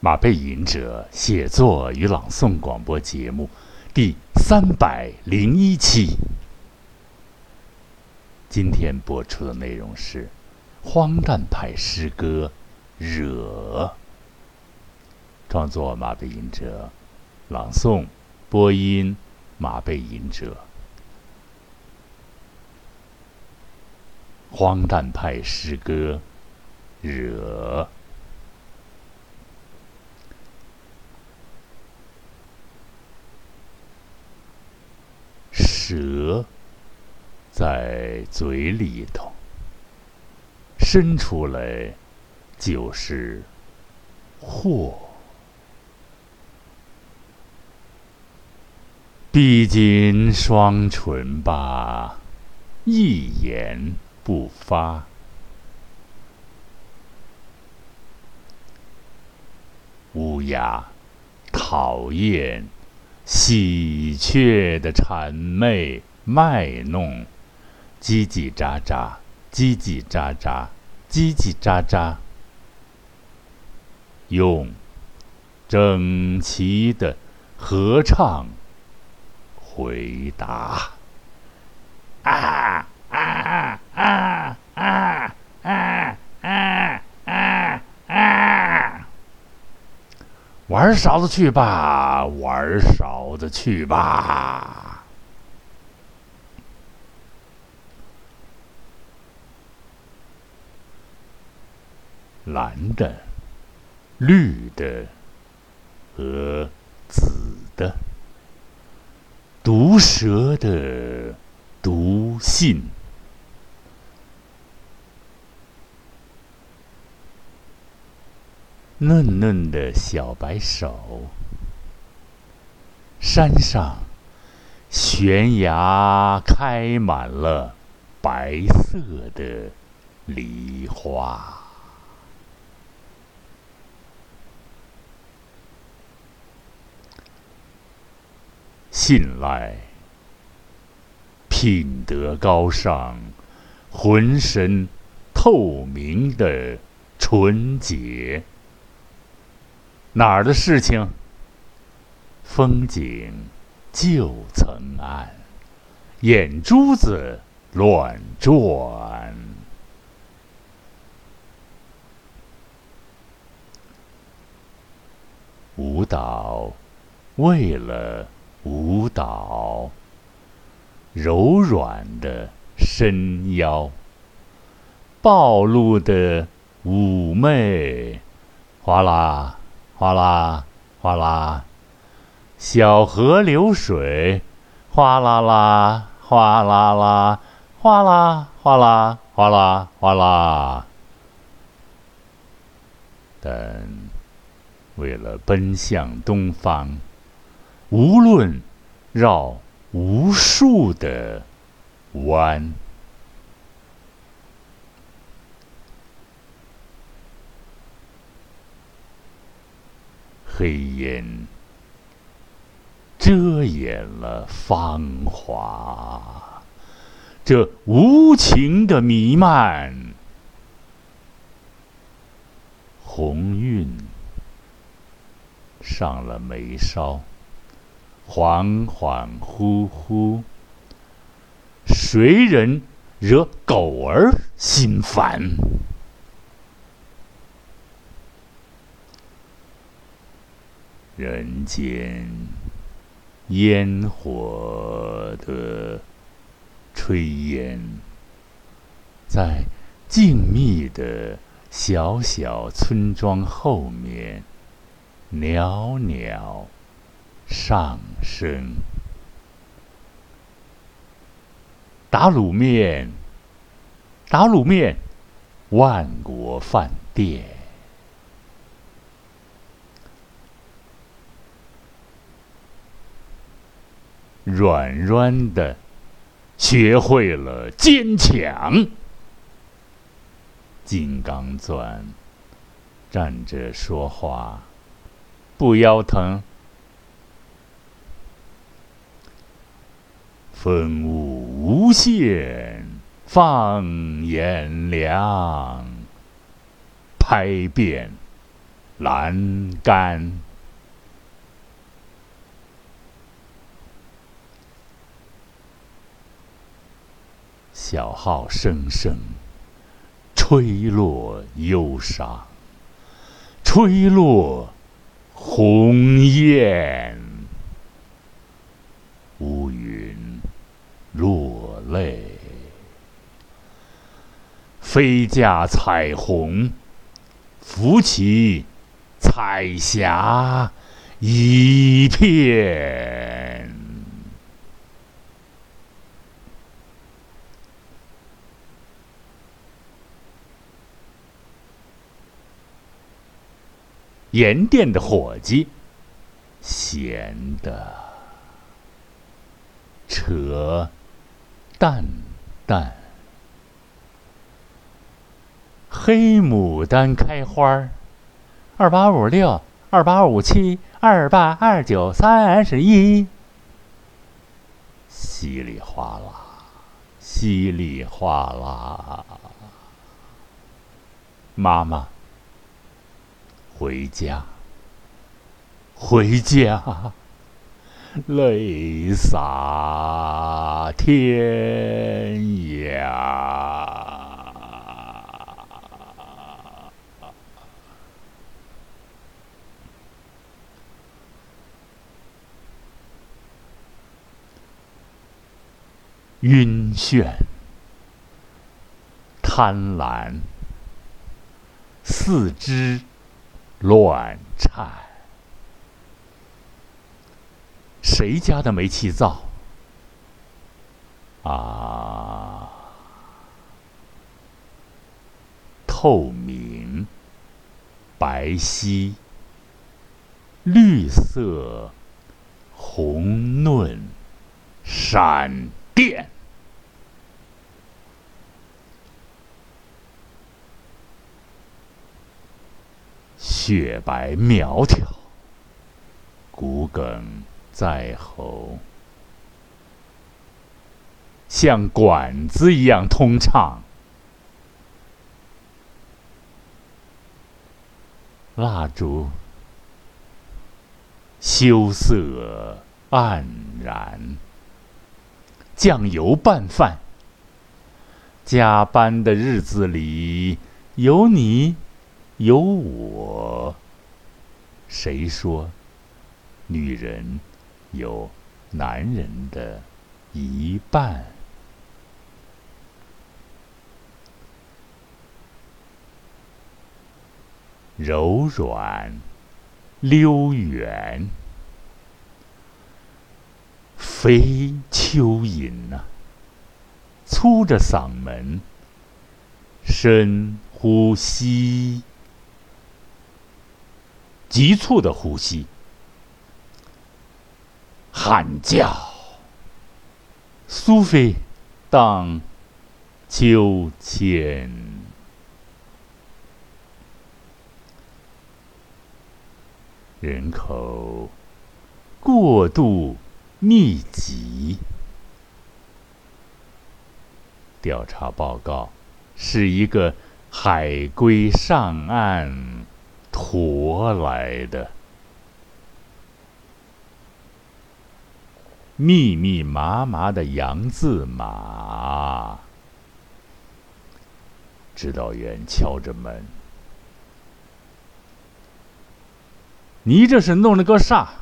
马背吟者写作与朗诵广播节目第三百零一期。今天播出的内容是荒诞派诗歌《惹》，创作马背吟者，朗诵播音马背吟者。荒诞派诗歌《惹》。蛇在嘴里头，伸出来就是祸。闭紧双唇吧，一言不发。乌鸦讨厌。喜鹊的谄媚卖弄，叽叽喳喳，叽叽喳喳，叽叽喳喳，用整齐的合唱回答。啊啊啊啊啊啊啊啊！玩勺子去吧，玩勺子去吧。蓝的、绿的和紫的，毒蛇的毒信。嫩嫩的小白手，山上悬崖开满了白色的梨花。信赖品德高尚、浑身透明的纯洁。哪儿的事情？风景旧曾谙，眼珠子乱转。舞蹈为了舞蹈，柔软的身腰，暴露的妩媚，哗啦。哗啦，哗啦，小河流水，哗啦啦，哗啦啦，哗啦，哗啦，哗啦，哗啦。但为了奔向东方，无论绕无数的弯。黑烟遮掩了芳华，这无情的弥漫，红晕上了眉梢，恍恍惚惚，谁人惹狗儿心烦？人间烟火的炊烟，在静谧的小小村庄后面袅袅上升。打卤面，打卤面，万国饭店。软软的，学会了坚强。金刚钻，站着说话，不腰疼。风物无限，放眼量，拍遍栏杆。小号声声吹落忧伤，吹落鸿雁，乌云落泪，飞架彩虹浮起，彩霞一片。盐店的伙计，闲的扯淡淡。黑牡丹开花儿，二八五六，二八五七，二八二九三十一。稀里哗啦，稀里哗啦。妈妈。回家，回家，泪洒天涯。晕眩，贪婪，四肢。乱颤，谁家的煤气灶？啊，透明，白皙，绿色，红嫩，闪电。雪白苗条，骨梗在喉，像管子一样通畅。蜡烛羞涩黯然，酱油拌饭。加班的日子里有你。有我，谁说女人有男人的一半？柔软溜圆，非蚯蚓呐，粗着嗓门，深呼吸。急促的呼吸，喊叫，苏菲荡秋千，人口过度密集。调查报告是一个海龟上岸。驮来的，密密麻麻的洋字码。指导员敲着门：“你这是弄了个啥？”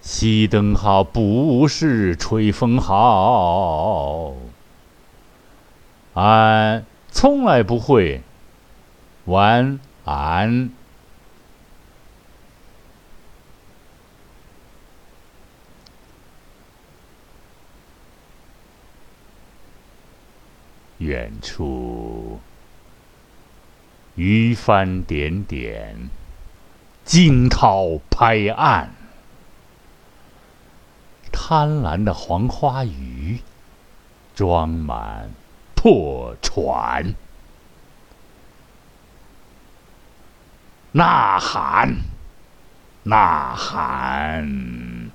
熄灯号不是吹风号，俺从来不会。晚安。远处，渔帆点点，惊涛拍岸，贪婪的黄花鱼装满破船。呐喊，呐喊，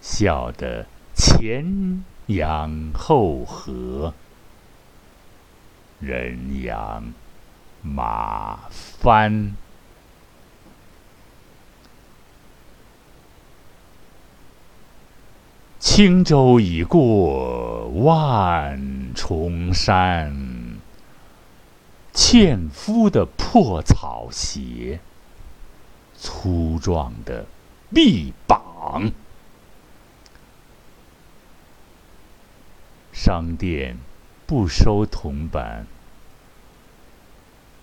笑得前仰后合，人仰马翻。轻舟已过万重山，纤夫的破草鞋，粗壮的臂膀。商店不收铜板，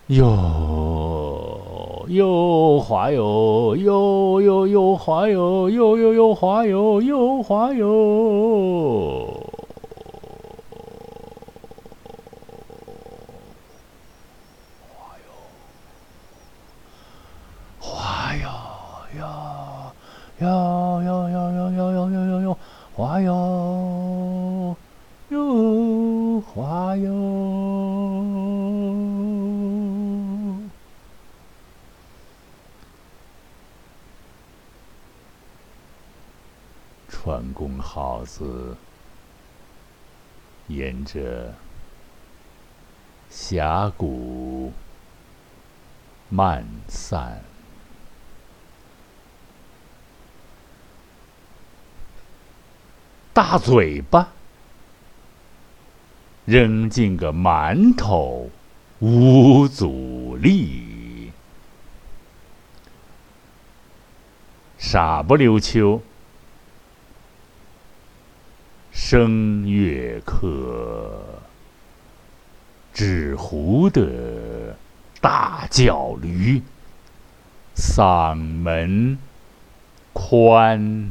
哟哟滑哟哟哟哟滑哟哟哟哟滑哟哟滑哟，子沿着峡谷漫散，大嘴巴。扔进个馒头，无阻力。傻不溜秋，声乐课，纸糊的大脚驴，嗓门宽。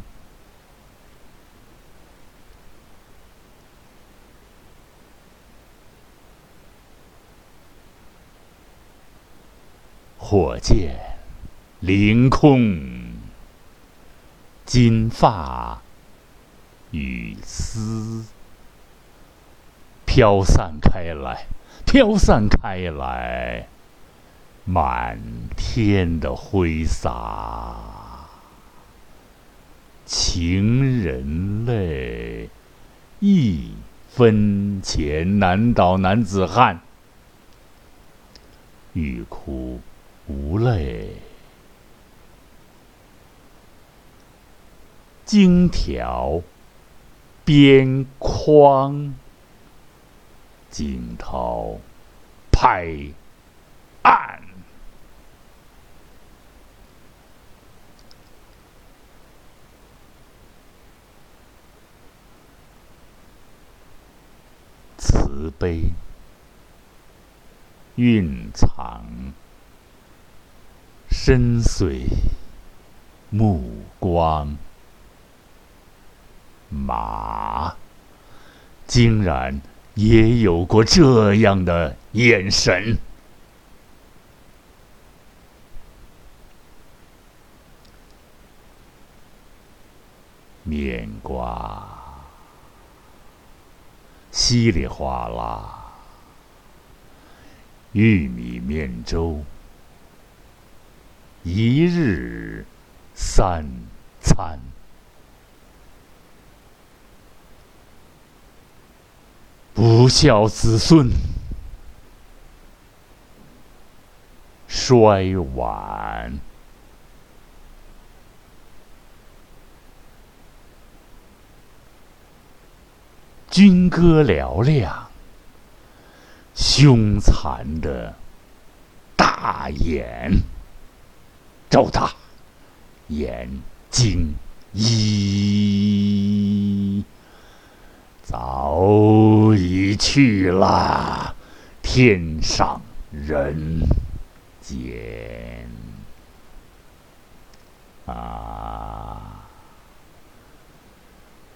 火箭凌空，金发雨丝飘散开来，飘散开来，满天的挥洒。情人泪，一分钱难倒男子汉。欲哭。无泪，荆条边框，惊涛拍岸，慈悲蕴藏。深邃目光，马竟然也有过这样的眼神。面瓜稀里哗啦，玉米面粥。一日三餐，不孝子孙摔碗，军歌嘹亮，凶残的大眼。周大，眼睛一早已去了天上人间。啊，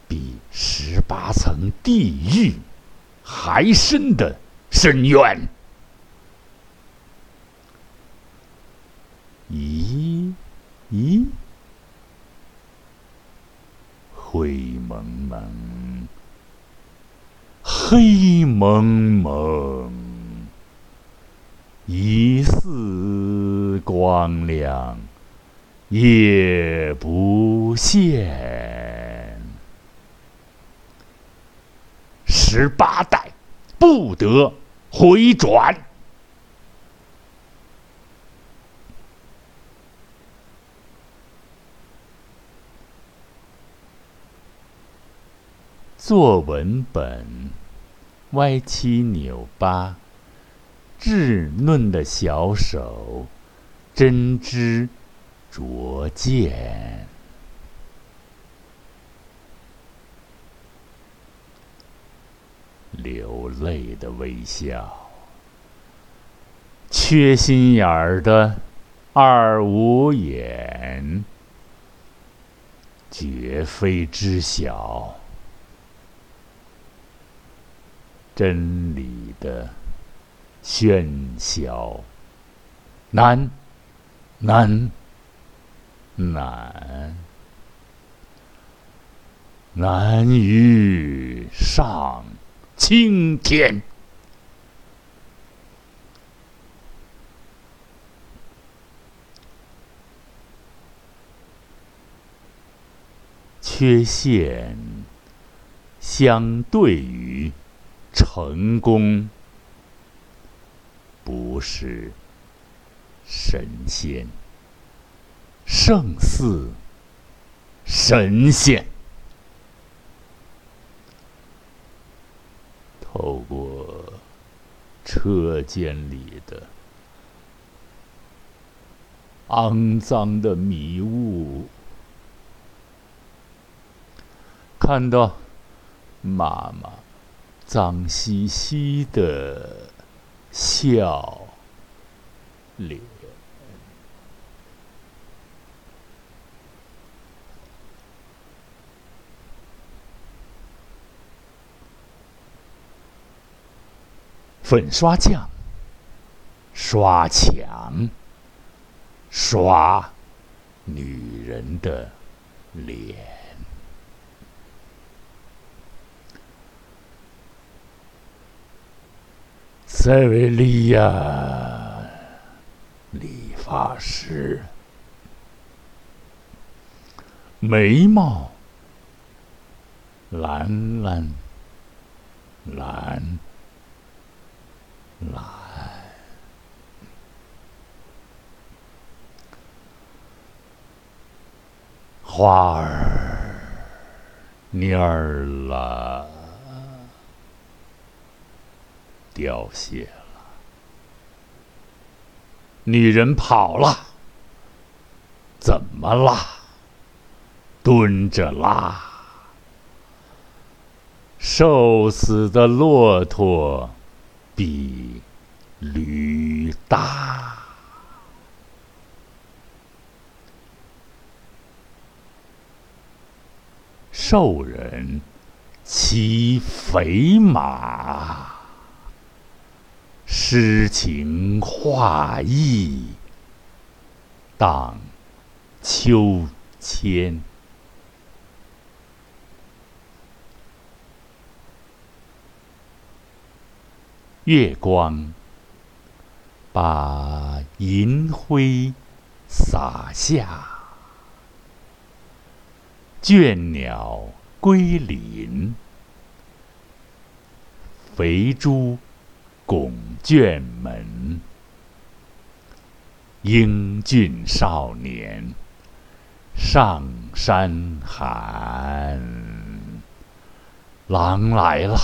比十八层地狱还深的深渊。咦？咦，灰蒙，黑蒙蒙一丝光亮也不见十八代不得回转。作文本。歪七扭八，稚嫩的小手，针织琢剑，流泪的微笑，缺心眼儿的二五眼，绝非知晓。真理的喧嚣，难，难，难，难于上青天。缺陷相对于。成功不是神仙，胜似神仙。透过车间里的肮脏的迷雾，看到妈妈。脏兮兮的笑脸，粉刷匠刷墙，刷女人的脸。塞维利亚理发师，眉毛蓝蓝蓝蓝，花儿蔫儿了。凋谢了，女人跑了，怎么啦？蹲着拉，瘦死的骆驼比驴大，瘦人骑肥马。诗情画意，荡秋千。月光把银辉洒下，倦鸟归林，肥猪。拱卷门，英俊少年上山寒。狼来啦，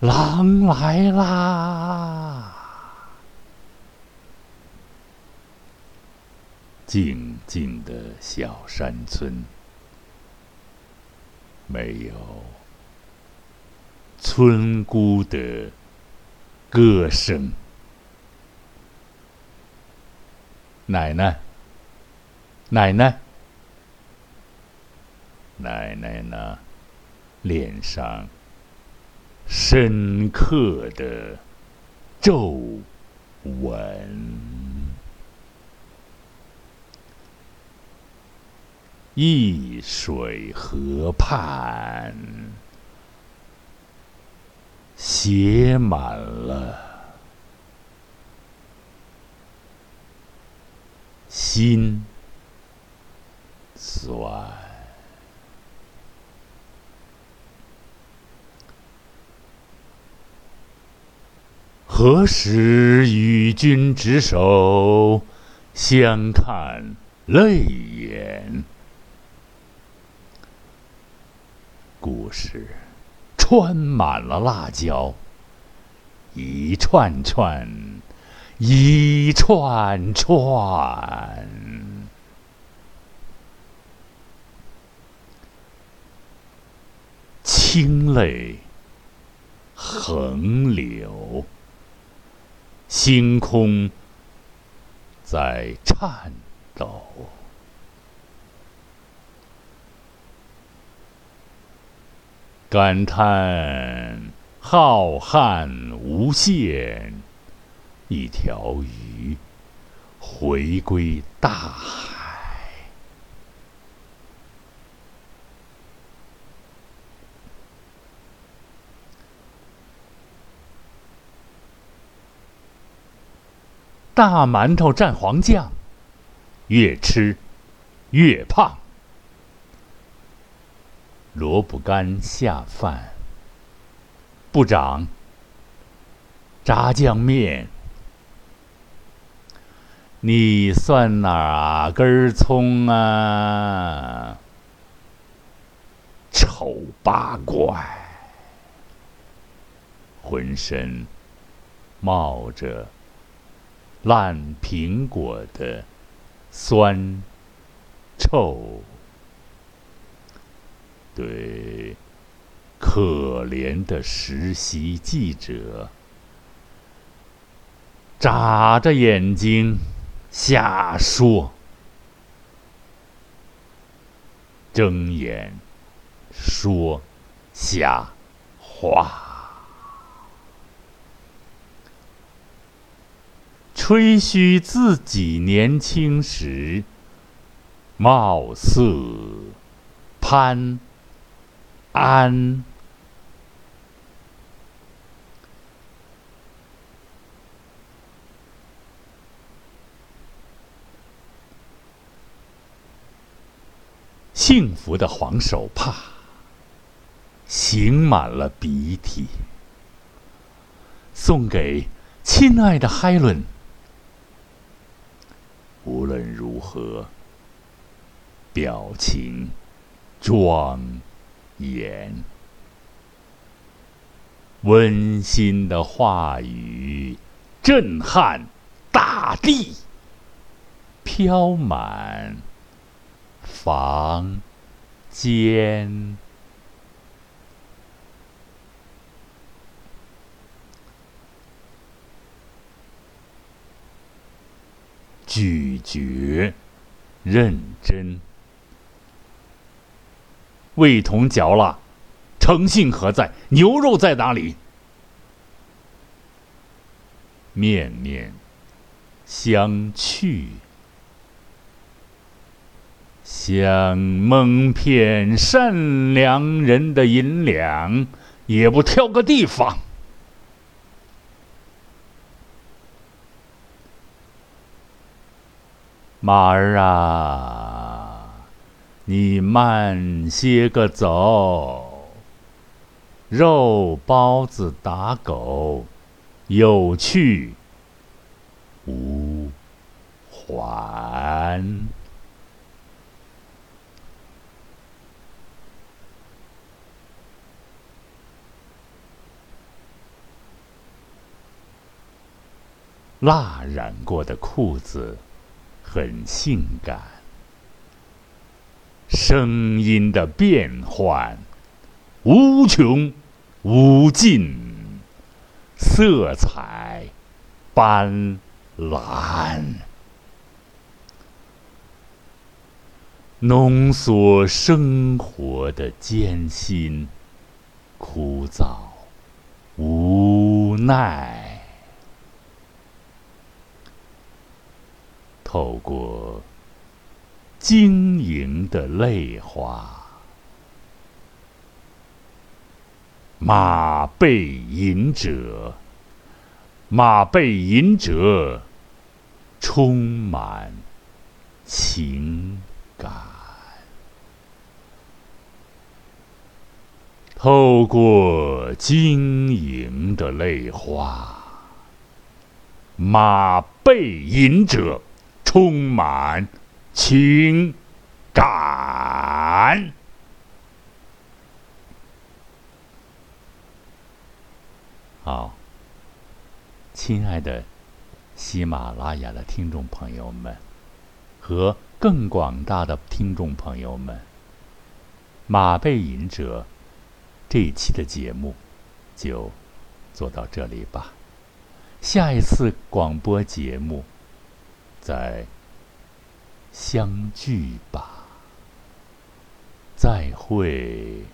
狼来啦！静静的小山村，没有村姑的。歌声，奶奶，奶奶，奶奶呢？脸上深刻的皱纹，易水河畔。写满了心酸。何时与君执手，相看泪眼？故事穿满了辣椒，一串串，一串串，清泪横流，星空在颤抖。感叹浩瀚无限，一条鱼回归大海。大馒头蘸黄酱，越吃越胖。萝卜干下饭，不长。炸酱面，你算哪根葱啊？丑八怪，浑身冒着烂苹果的酸臭。对，可怜的实习记者，眨着眼睛瞎说，睁眼说瞎话，吹嘘自己年轻时貌似潘。安，幸福的黄手帕，行满了鼻涕，送给亲爱的海伦。无论如何，表情装。言温馨的话语，震撼大地，飘满房间，咀嚼，认真。味同嚼蜡，诚信何在？牛肉在哪里？面面相觑，想蒙骗善良人的银两，也不挑个地方。马儿啊！你慢些个走，肉包子打狗，有去无还。蜡染过的裤子很性感。声音的变换无穷无尽，色彩斑斓，浓缩生活的艰辛、枯燥、无奈，透过。晶莹的泪花，马背吟者，马背吟者，充满情感。透过晶莹的泪花，马背吟者，充满。请斩。好，亲爱的喜马拉雅的听众朋友们和更广大的听众朋友们，马背隐者这一期的节目就做到这里吧，下一次广播节目在。相聚吧。再会。